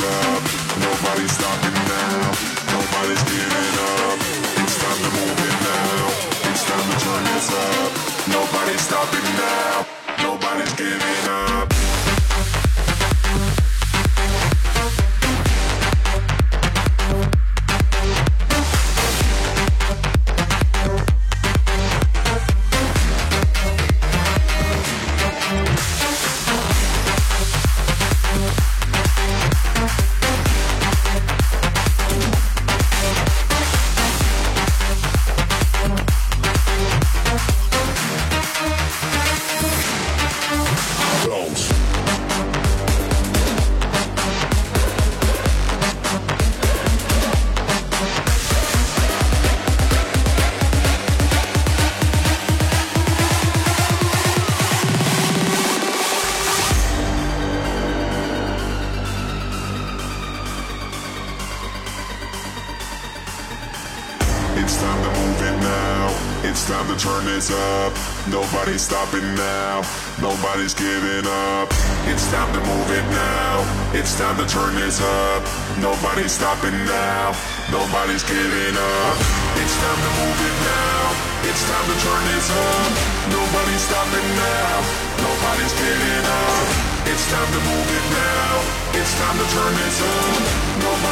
up. Nobody's time to move it now. It's time to turn this up. Nobody's stopping now. Nobody's giving up. It's time to move it now. It's time to turn this up. Nobody's stopping now. Nobody's giving up. It's time to move it now. It's time to turn this up. Nobody's stopping now. Nobody's giving up. It's time to move it now. It's time to turn this up. Nobody's